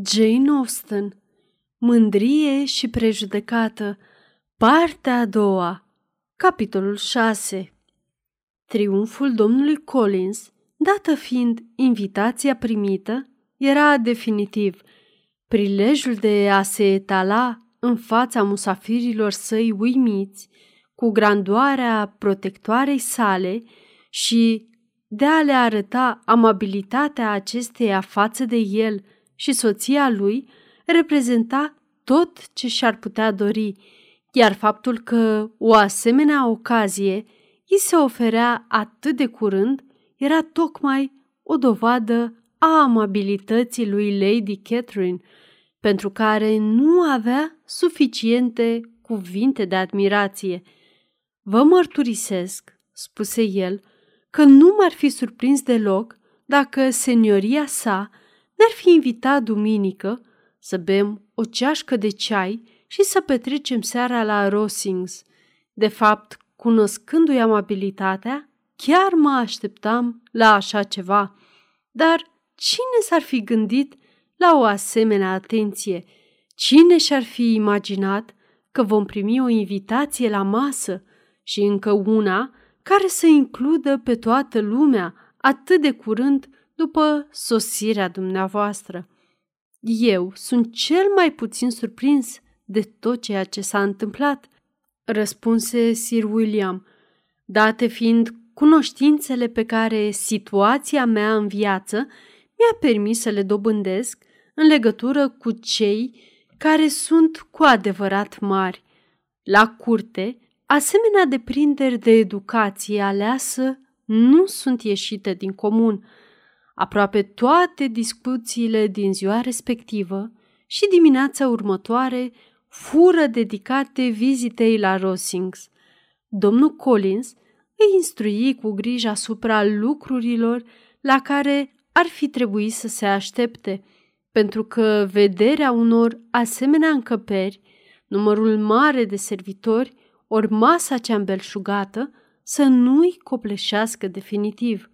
Jane Austen Mândrie și prejudecată Partea a doua Capitolul 6 Triumful domnului Collins, dată fiind invitația primită, era definitiv. Prilejul de a se etala în fața musafirilor săi uimiți, cu grandoarea protectoarei sale și de a le arăta amabilitatea acesteia față de el – și soția lui reprezenta tot ce și-ar putea dori, iar faptul că o asemenea ocazie îi se oferea atât de curând era tocmai o dovadă a amabilității lui Lady Catherine, pentru care nu avea suficiente cuvinte de admirație. Vă mărturisesc, spuse el, că nu m-ar fi surprins deloc dacă senioria sa ne-ar fi invitat duminică să bem o ceașcă de ceai și să petrecem seara la Rosings. De fapt, cunoscându-i amabilitatea, chiar mă așteptam la așa ceva. Dar cine s-ar fi gândit la o asemenea atenție? Cine și-ar fi imaginat că vom primi o invitație la masă și încă una care să includă pe toată lumea atât de curând după sosirea dumneavoastră. Eu sunt cel mai puțin surprins de tot ceea ce s-a întâmplat, răspunse Sir William, date fiind cunoștințele pe care situația mea în viață mi-a permis să le dobândesc în legătură cu cei care sunt cu adevărat mari. La curte, asemenea deprinderi de educație aleasă nu sunt ieșite din comun – Aproape toate discuțiile din ziua respectivă și dimineața următoare fură dedicate vizitei la Rosings. Domnul Collins îi instrui cu grijă asupra lucrurilor la care ar fi trebuit să se aștepte, pentru că vederea unor asemenea încăperi, numărul mare de servitori, ori masa cea îmbelșugată, să nu-i copleșească definitiv.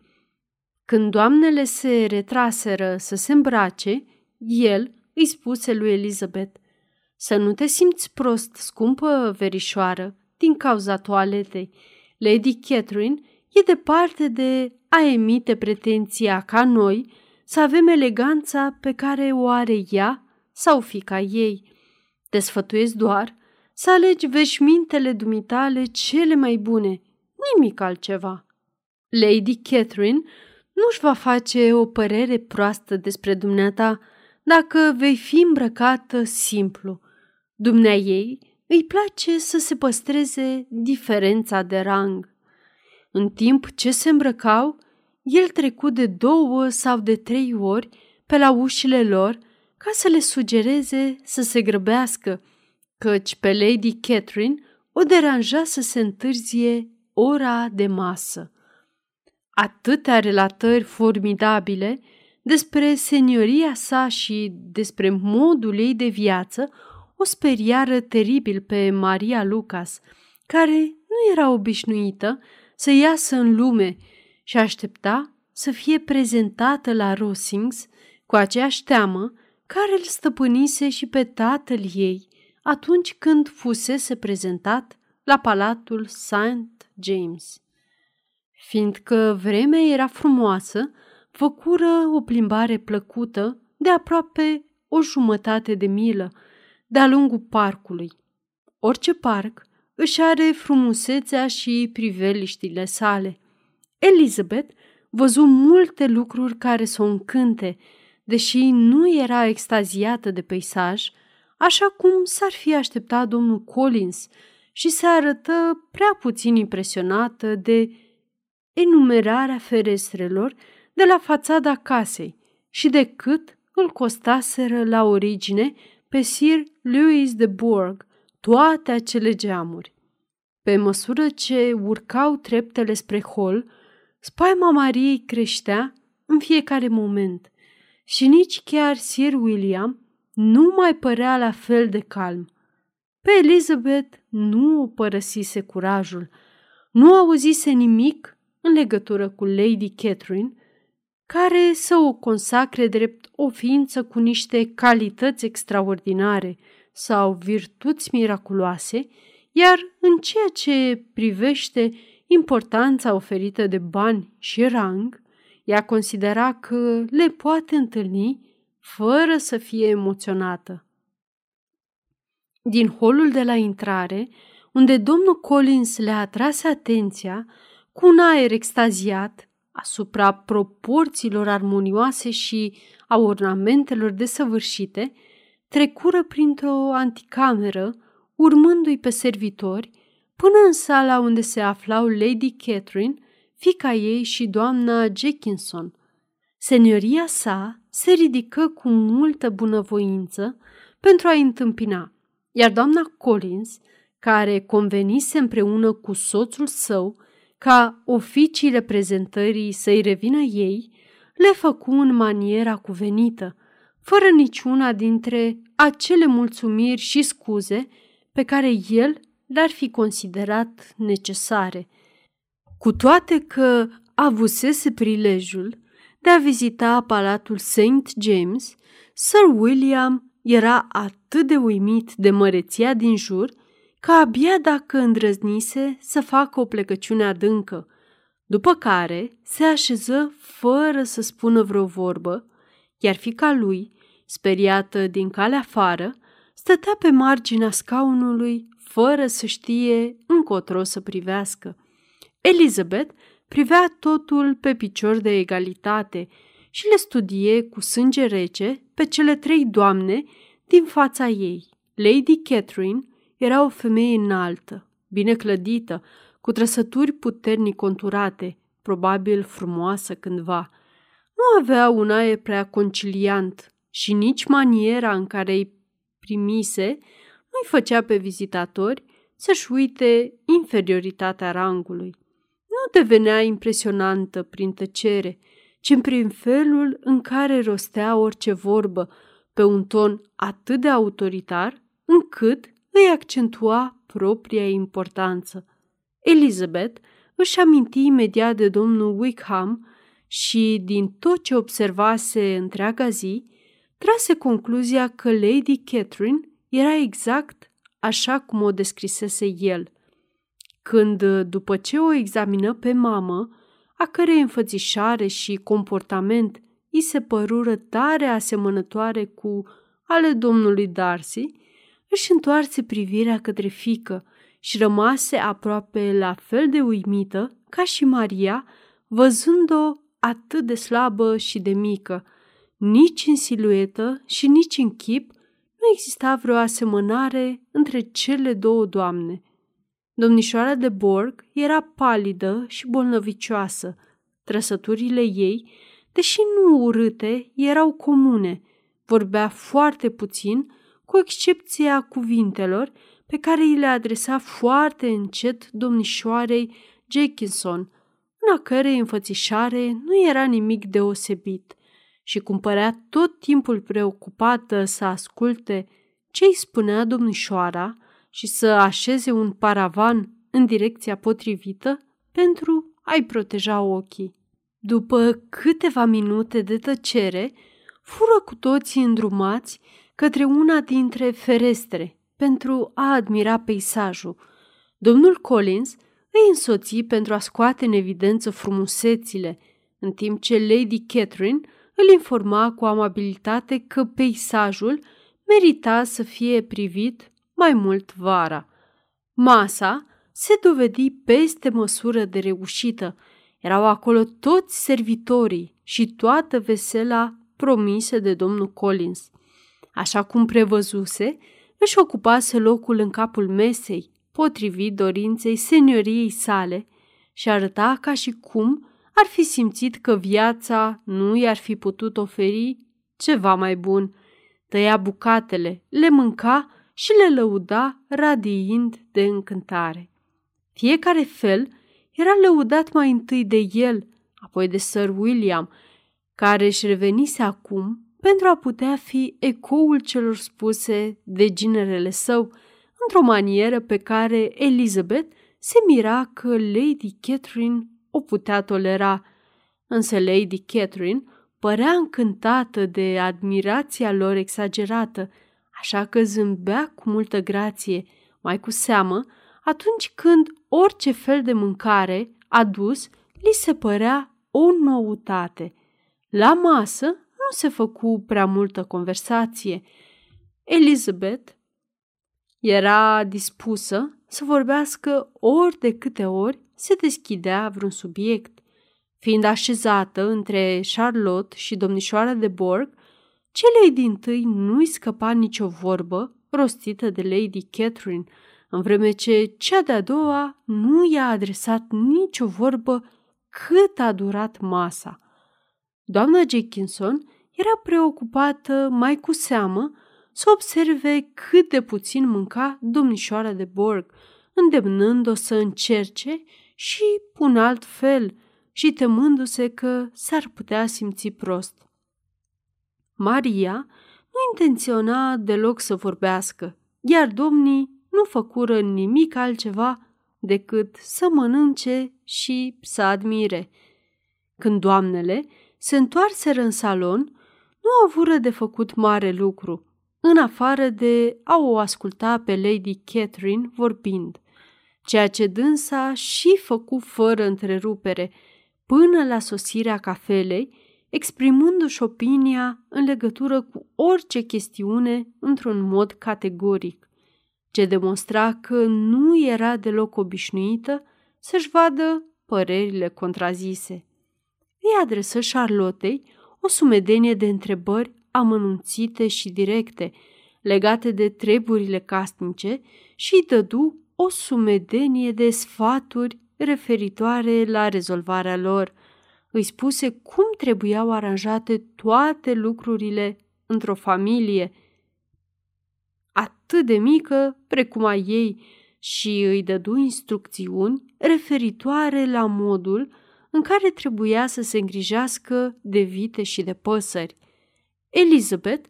Când doamnele se retraseră să se îmbrace, el îi spuse lui Elizabeth, Să nu te simți prost, scumpă verișoară, din cauza toaletei. Lady Catherine e departe de a emite pretenția ca noi să avem eleganța pe care o are ea sau fica ei. Te sfătuiesc doar să alegi veșmintele dumitale cele mai bune, nimic altceva. Lady Catherine nu-și va face o părere proastă despre dumneata dacă vei fi îmbrăcată simplu. Dumnea ei îi place să se păstreze diferența de rang. În timp ce se îmbrăcau, el trecu de două sau de trei ori pe la ușile lor ca să le sugereze să se grăbească, căci pe Lady Catherine o deranja să se întârzie ora de masă atâtea relatări formidabile despre senioria sa și despre modul ei de viață o speriară teribil pe Maria Lucas, care nu era obișnuită să iasă în lume și aștepta să fie prezentată la Rosings cu aceeași teamă care îl stăpânise și pe tatăl ei atunci când fusese prezentat la Palatul St. James. Fiindcă vremea era frumoasă, făcură o plimbare plăcută de aproape o jumătate de milă de-a lungul parcului. Orice parc își are frumusețea și priveliștile sale. Elizabeth văzu multe lucruri care să o încânte, deși nu era extaziată de peisaj, așa cum s-ar fi așteptat domnul Collins și se arătă prea puțin impresionată de enumerarea ferestrelor de la fațada casei și de cât îl costaseră la origine pe Sir Louis de Bourg toate acele geamuri. Pe măsură ce urcau treptele spre hol, spaima Mariei creștea în fiecare moment și nici chiar Sir William nu mai părea la fel de calm. Pe Elizabeth nu o părăsise curajul, nu auzise nimic în legătură cu Lady Catherine, care să o consacre drept o ființă cu niște calități extraordinare sau virtuți miraculoase, iar în ceea ce privește importanța oferită de bani și rang, ea considera că le poate întâlni fără să fie emoționată. Din holul de la intrare, unde domnul Collins le atrase atenția cu un aer extaziat asupra proporțiilor armonioase și a ornamentelor desăvârșite, trecură printr-o anticameră, urmându-i pe servitori, până în sala unde se aflau Lady Catherine, fica ei și doamna Jackinson. Senioria sa se ridică cu multă bunăvoință pentru a-i întâmpina, iar doamna Collins, care convenise împreună cu soțul său ca oficiile prezentării să-i revină ei, le făcu în maniera cuvenită, fără niciuna dintre acele mulțumiri și scuze pe care el le-ar fi considerat necesare. Cu toate că avusese prilejul de a vizita palatul St. James, Sir William era atât de uimit de măreția din jur că abia dacă îndrăznise să facă o plecăciune adâncă, după care se așeză fără să spună vreo vorbă, iar fica lui, speriată din calea afară, stătea pe marginea scaunului fără să știe încotro să privească. Elizabeth privea totul pe picior de egalitate și le studie cu sânge rece pe cele trei doamne din fața ei. Lady Catherine era o femeie înaltă, bine clădită, cu trăsături puternic conturate, probabil frumoasă cândva. Nu avea un aer prea conciliant și nici maniera în care îi primise nu-i făcea pe vizitatori să-și uite inferioritatea rangului. Nu devenea impresionantă prin tăcere, ci prin felul în care rostea orice vorbă pe un ton atât de autoritar încât îi accentua propria importanță. Elizabeth își aminti imediat de domnul Wickham și, din tot ce observase întreaga zi, trase concluzia că Lady Catherine era exact așa cum o descrisese el. Când, după ce o examină pe mamă, a cărei înfățișare și comportament îi se părură tare asemănătoare cu ale domnului Darcy, își întoarse privirea către fică și rămase aproape la fel de uimită ca și Maria, văzând-o atât de slabă și de mică. Nici în siluetă și nici în chip nu exista vreo asemănare între cele două doamne. Domnișoara de Borg era palidă și bolnăvicioasă. Trăsăturile ei, deși nu urâte, erau comune. Vorbea foarte puțin cu excepția cuvintelor pe care îi le adresa foarte încet domnișoarei Jackinson, în a cărei înfățișare nu era nimic deosebit și cumpărea tot timpul preocupată să asculte ce îi spunea domnișoara și să așeze un paravan în direcția potrivită pentru a-i proteja ochii. După câteva minute de tăcere, fură cu toții îndrumați către una dintre ferestre pentru a admira peisajul. Domnul Collins îi însoți pentru a scoate în evidență frumusețile, în timp ce Lady Catherine îl informa cu amabilitate că peisajul merita să fie privit mai mult vara. Masa se dovedi peste măsură de reușită. Erau acolo toți servitorii și toată vesela promise de domnul Collins. Așa cum prevăzuse, își ocupase locul în capul mesei, potrivit dorinței senioriei sale, și arăta ca și cum ar fi simțit că viața nu i-ar fi putut oferi ceva mai bun. Tăia bucatele, le mânca și le lăuda radiind de încântare. Fiecare fel era lăudat mai întâi de el, apoi de Sir William, care își revenise acum pentru a putea fi ecoul celor spuse de ginerele său, într-o manieră pe care Elizabeth se mira că Lady Catherine o putea tolera. Însă Lady Catherine părea încântată de admirația lor exagerată, așa că zâmbea cu multă grație, mai cu seamă atunci când orice fel de mâncare adus li se părea o noutate. La masă nu se făcu prea multă conversație. Elizabeth era dispusă să vorbească ori de câte ori se deschidea vreun subiect. Fiind așezată între Charlotte și domnișoara de Borg, celei din tâi nu-i scăpa nicio vorbă rostită de Lady Catherine, în vreme ce cea de-a doua nu i-a adresat nicio vorbă cât a durat masa. Doamna Jenkinson era preocupată mai cu seamă să observe cât de puțin mânca domnișoara de Borg, îndemnând-o să încerce și un alt fel și temându-se că s-ar putea simți prost. Maria nu intenționa deloc să vorbească, iar domnii nu făcură nimic altceva decât să mănânce și să admire. Când doamnele se întoarseră în salon, nu avură de făcut mare lucru, în afară de a o asculta pe Lady Catherine vorbind, ceea ce dânsa și făcu fără întrerupere, până la sosirea cafelei, exprimându-și opinia în legătură cu orice chestiune într-un mod categoric, ce demonstra că nu era deloc obișnuită să-și vadă părerile contrazise. Îi adresă Charlottei o sumedenie de întrebări amănunțite și directe, legate de treburile casnice și îi dădu o sumedenie de sfaturi referitoare la rezolvarea lor. Îi spuse cum trebuiau aranjate toate lucrurile într-o familie atât de mică precum a ei și îi dădu instrucțiuni referitoare la modul în care trebuia să se îngrijească de vite și de păsări. Elizabeth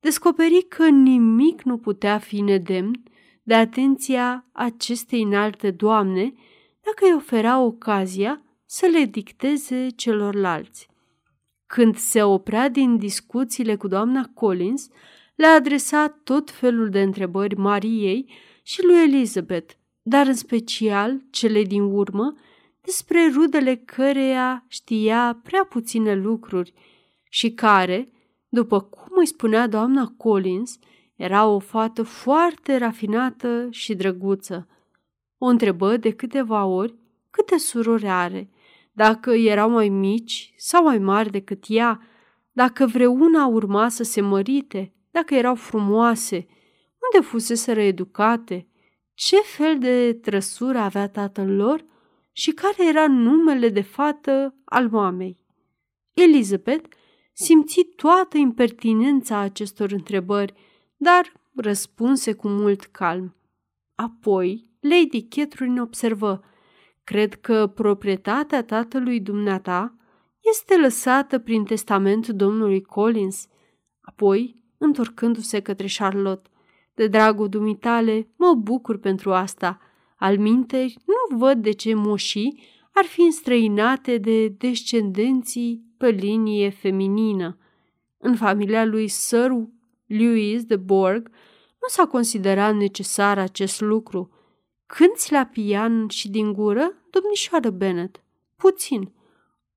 descoperi că nimic nu putea fi nedemn de atenția acestei înalte doamne dacă îi ofera ocazia să le dicteze celorlalți. Când se oprea din discuțiile cu doamna Collins, le-a adresat tot felul de întrebări Mariei și lui Elizabeth, dar în special cele din urmă, despre rudele căreia știa prea puține lucruri și care, după cum îi spunea doamna Collins, era o fată foarte rafinată și drăguță. O întrebă de câteva ori câte surori are, dacă erau mai mici sau mai mari decât ea, dacă vreuna urma să se mărite, dacă erau frumoase, unde fusese educate, ce fel de trăsură avea tatăl lor și care era numele de fată al mamei. Elizabeth simți toată impertinența acestor întrebări, dar răspunse cu mult calm. Apoi, Lady Catherine observă, Cred că proprietatea tatălui dumneata este lăsată prin testament domnului Collins. Apoi, întorcându-se către Charlotte, de dragul dumitale, mă bucur pentru asta. Al minteri, nu văd de ce moșii ar fi înstrăinate de descendenții pe linie feminină. În familia lui Sir Louis de Borg nu s-a considerat necesar acest lucru. Cânți la pian și din gură, domnișoară Bennet? Puțin.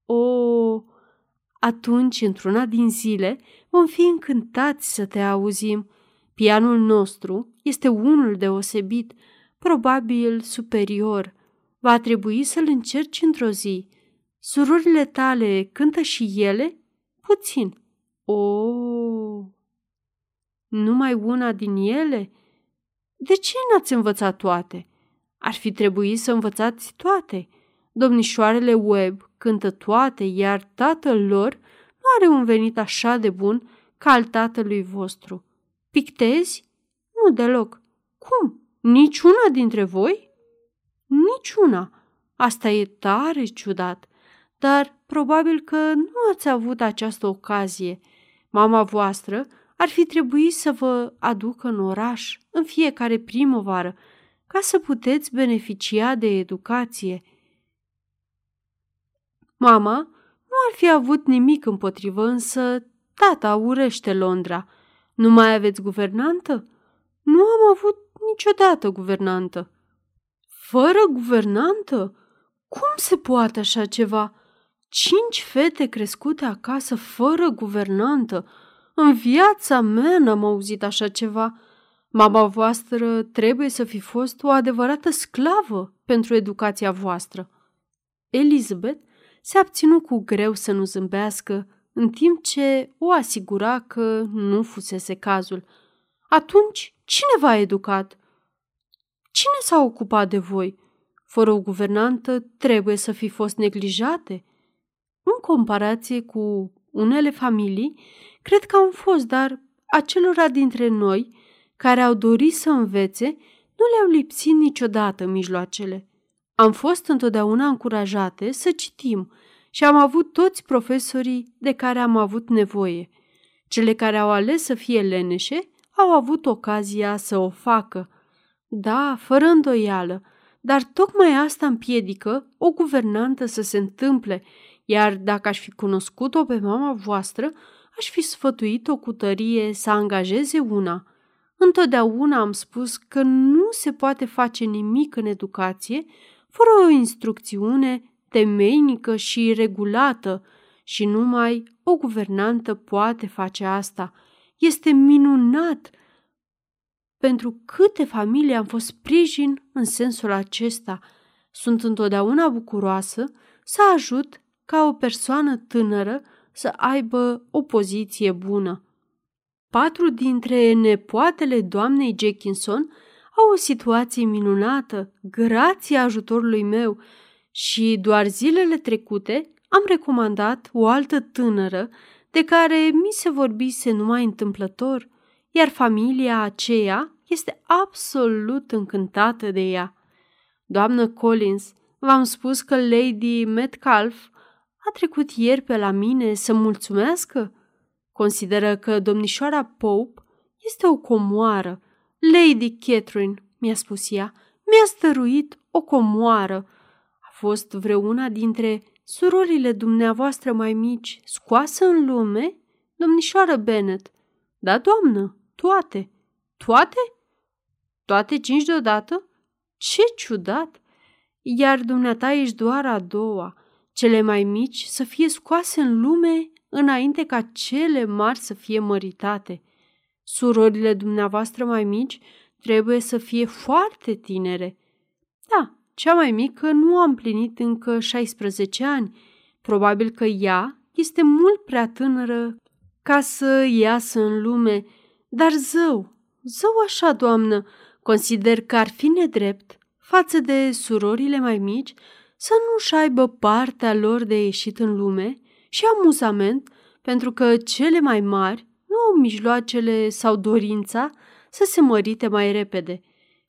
O, atunci, într-una din zile, vom fi încântați să te auzim. Pianul nostru este unul deosebit, probabil superior. Va trebui să-l încerci într-o zi. Surorile tale cântă și ele? Puțin. O, numai una din ele? De ce n-ați învățat toate? Ar fi trebuit să învățați toate. Domnișoarele Webb cântă toate, iar tatăl lor nu are un venit așa de bun ca al tatălui vostru. Pictezi? Nu deloc. Cum? Niciuna dintre voi? Niciuna. Asta e tare ciudat, dar probabil că nu ați avut această ocazie. Mama voastră ar fi trebuit să vă aducă în oraș în fiecare primăvară ca să puteți beneficia de educație. Mama nu ar fi avut nimic împotrivă, însă tata urește Londra. Nu mai aveți guvernantă? Nu am avut niciodată guvernantă. Fără guvernantă? Cum se poate așa ceva? Cinci fete crescute acasă fără guvernantă? În viața mea n-am auzit așa ceva. Mama voastră trebuie să fi fost o adevărată sclavă pentru educația voastră. Elizabeth se abținu cu greu să nu zâmbească, în timp ce o asigura că nu fusese cazul. Atunci, cine v-a educat? Cine s-a ocupat de voi? Fără o guvernantă trebuie să fi fost neglijate. În comparație cu unele familii, cred că am fost, dar acelora dintre noi care au dorit să învețe nu le-au lipsit niciodată mijloacele. Am fost întotdeauna încurajate să citim și am avut toți profesorii de care am avut nevoie. Cele care au ales să fie leneșe au avut ocazia să o facă. Da, fără îndoială, dar tocmai asta împiedică o guvernantă să se întâmple, iar dacă aș fi cunoscut-o pe mama voastră, aș fi sfătuit-o cu tărie să angajeze una. Întotdeauna am spus că nu se poate face nimic în educație fără o instrucțiune temeinică și regulată și numai o guvernantă poate face asta. Este minunat pentru câte familii am fost sprijin în sensul acesta. Sunt întotdeauna bucuroasă să ajut ca o persoană tânără să aibă o poziție bună. Patru dintre nepoatele doamnei Jackinson au o situație minunată, grație ajutorului meu, și doar zilele trecute am recomandat o altă tânără de care mi se vorbise numai întâmplător, iar familia aceea este absolut încântată de ea. Doamnă Collins, v-am spus că Lady Metcalf a trecut ieri pe la mine să mulțumească? Consideră că domnișoara Pope este o comoară. Lady Catherine, mi-a spus ea, mi-a stăruit o comoară. A fost vreuna dintre surorile dumneavoastră mai mici scoasă în lume? Domnișoară Bennet. Da, doamnă, toate. Toate? Toate cinci deodată? Ce ciudat! Iar dumneata ești doar a doua, cele mai mici să fie scoase în lume înainte ca cele mari să fie măritate. Surorile dumneavoastră mai mici trebuie să fie foarte tinere. Da, cea mai mică nu a împlinit încă 16 ani. Probabil că ea este mult prea tânără ca să iasă în lume, dar zău, zău așa, doamnă, consider că ar fi nedrept față de surorile mai mici să nu-și aibă partea lor de ieșit în lume și amuzament, pentru că cele mai mari nu au mijloacele sau dorința să se mărite mai repede.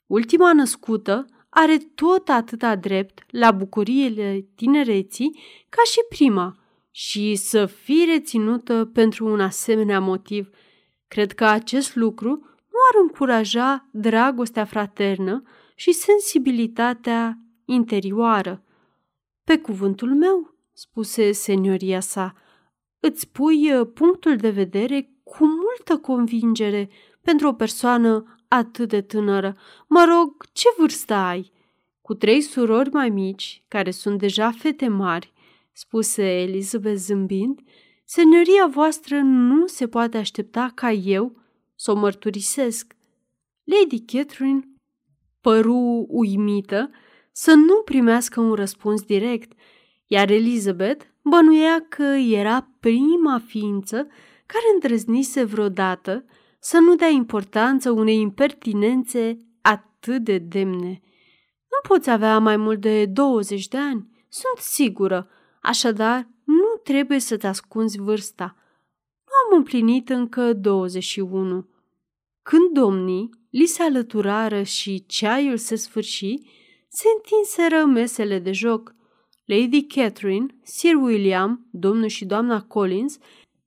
Ultima născută are tot atâta drept la bucuriile tinereții ca și prima și să fie reținută pentru un asemenea motiv. Cred că acest lucru nu ar încuraja dragostea fraternă și sensibilitatea interioară. Pe cuvântul meu, spuse senioria sa, îți pui uh, punctul de vedere cu multă convingere pentru o persoană atât de tânără. Mă rog, ce vârstă ai? Cu trei surori mai mici, care sunt deja fete mari, spuse Elizabeth zâmbind, senioria voastră nu se poate aștepta ca eu să o mărturisesc. Lady Catherine păru uimită să nu primească un răspuns direct, iar Elizabeth bănuia că era prima ființă care îndrăznise vreodată să nu dea importanță unei impertinențe atât de demne. Nu poți avea mai mult de 20 de ani, sunt sigură, așadar nu trebuie să te ascunzi vârsta. Nu am împlinit încă 21. Când domnii li se alăturară și ceaiul se sfârși, se întinseră mesele de joc. Lady Catherine, Sir William, domnul și doamna Collins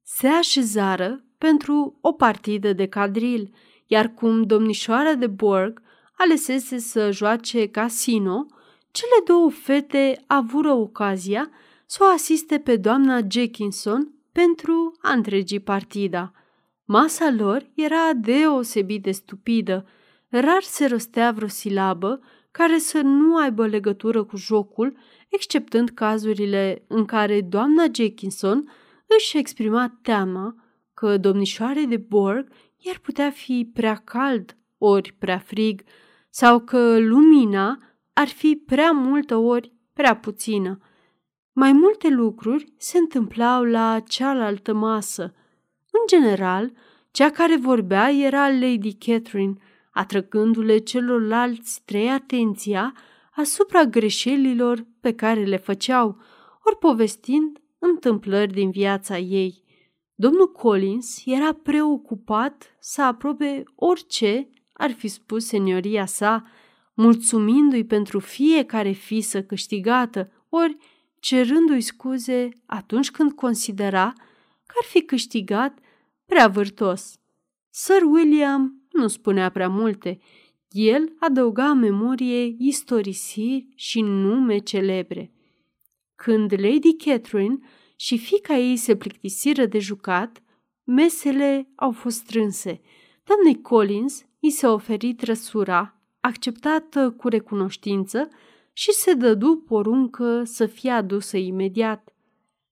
se așezară pentru o partidă de cadril, iar cum domnișoara de Borg alesese să joace casino, cele două fete avură ocazia să o asiste pe doamna Jackinson pentru a întregi partida. Masa lor era deosebit de stupidă. Rar se rostea vreo silabă care să nu aibă legătură cu jocul, exceptând cazurile în care doamna Jackinson își exprima teama că domnișoare de Borg iar putea fi prea cald ori prea frig sau că lumina ar fi prea multă ori prea puțină. Mai multe lucruri se întâmplau la cealaltă masă. În general, cea care vorbea era Lady Catherine, atrăgându-le celorlalți trei atenția asupra greșelilor pe care le făceau, ori povestind întâmplări din viața ei. Domnul Collins era preocupat să aprobe orice ar fi spus senioria sa, mulțumindu-i pentru fiecare fisă câștigată, ori cerându-i scuze atunci când considera că ar fi câștigat prea vârtos. Sir William nu spunea prea multe. El adăuga în memorie istorisiri și nume celebre. Când Lady Catherine și fica ei se plictisiră de jucat, mesele au fost strânse. Doamnei Collins i se oferi trăsura, acceptată cu recunoștință și se dădu poruncă să fie adusă imediat.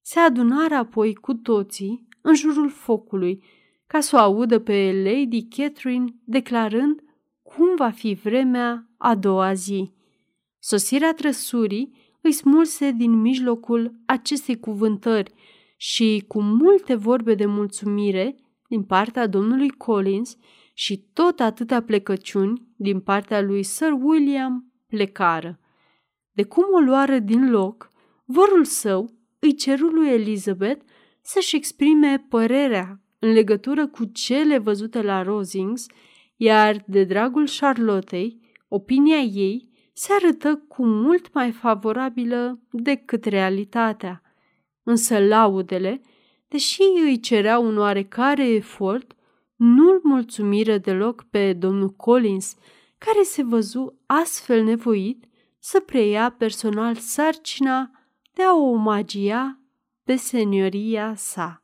Se adunară apoi cu toții în jurul focului, ca să o audă pe Lady Catherine declarând cum va fi vremea a doua zi. Sosirea trăsurii îi smulse din mijlocul acestei cuvântări și, cu multe vorbe de mulțumire din partea domnului Collins și tot atâtea plecăciuni din partea lui Sir William, plecară. De cum o luară din loc, vorul său îi ceru lui Elizabeth să-și exprime părerea în legătură cu cele văzute la Rosings, iar de dragul Charlottei, opinia ei se arătă cu mult mai favorabilă decât realitatea. Însă laudele, deși îi cerea un oarecare efort, nu-l mulțumiră deloc pe domnul Collins, care se văzu astfel nevoit să preia personal sarcina de a o omagia pe senioria sa.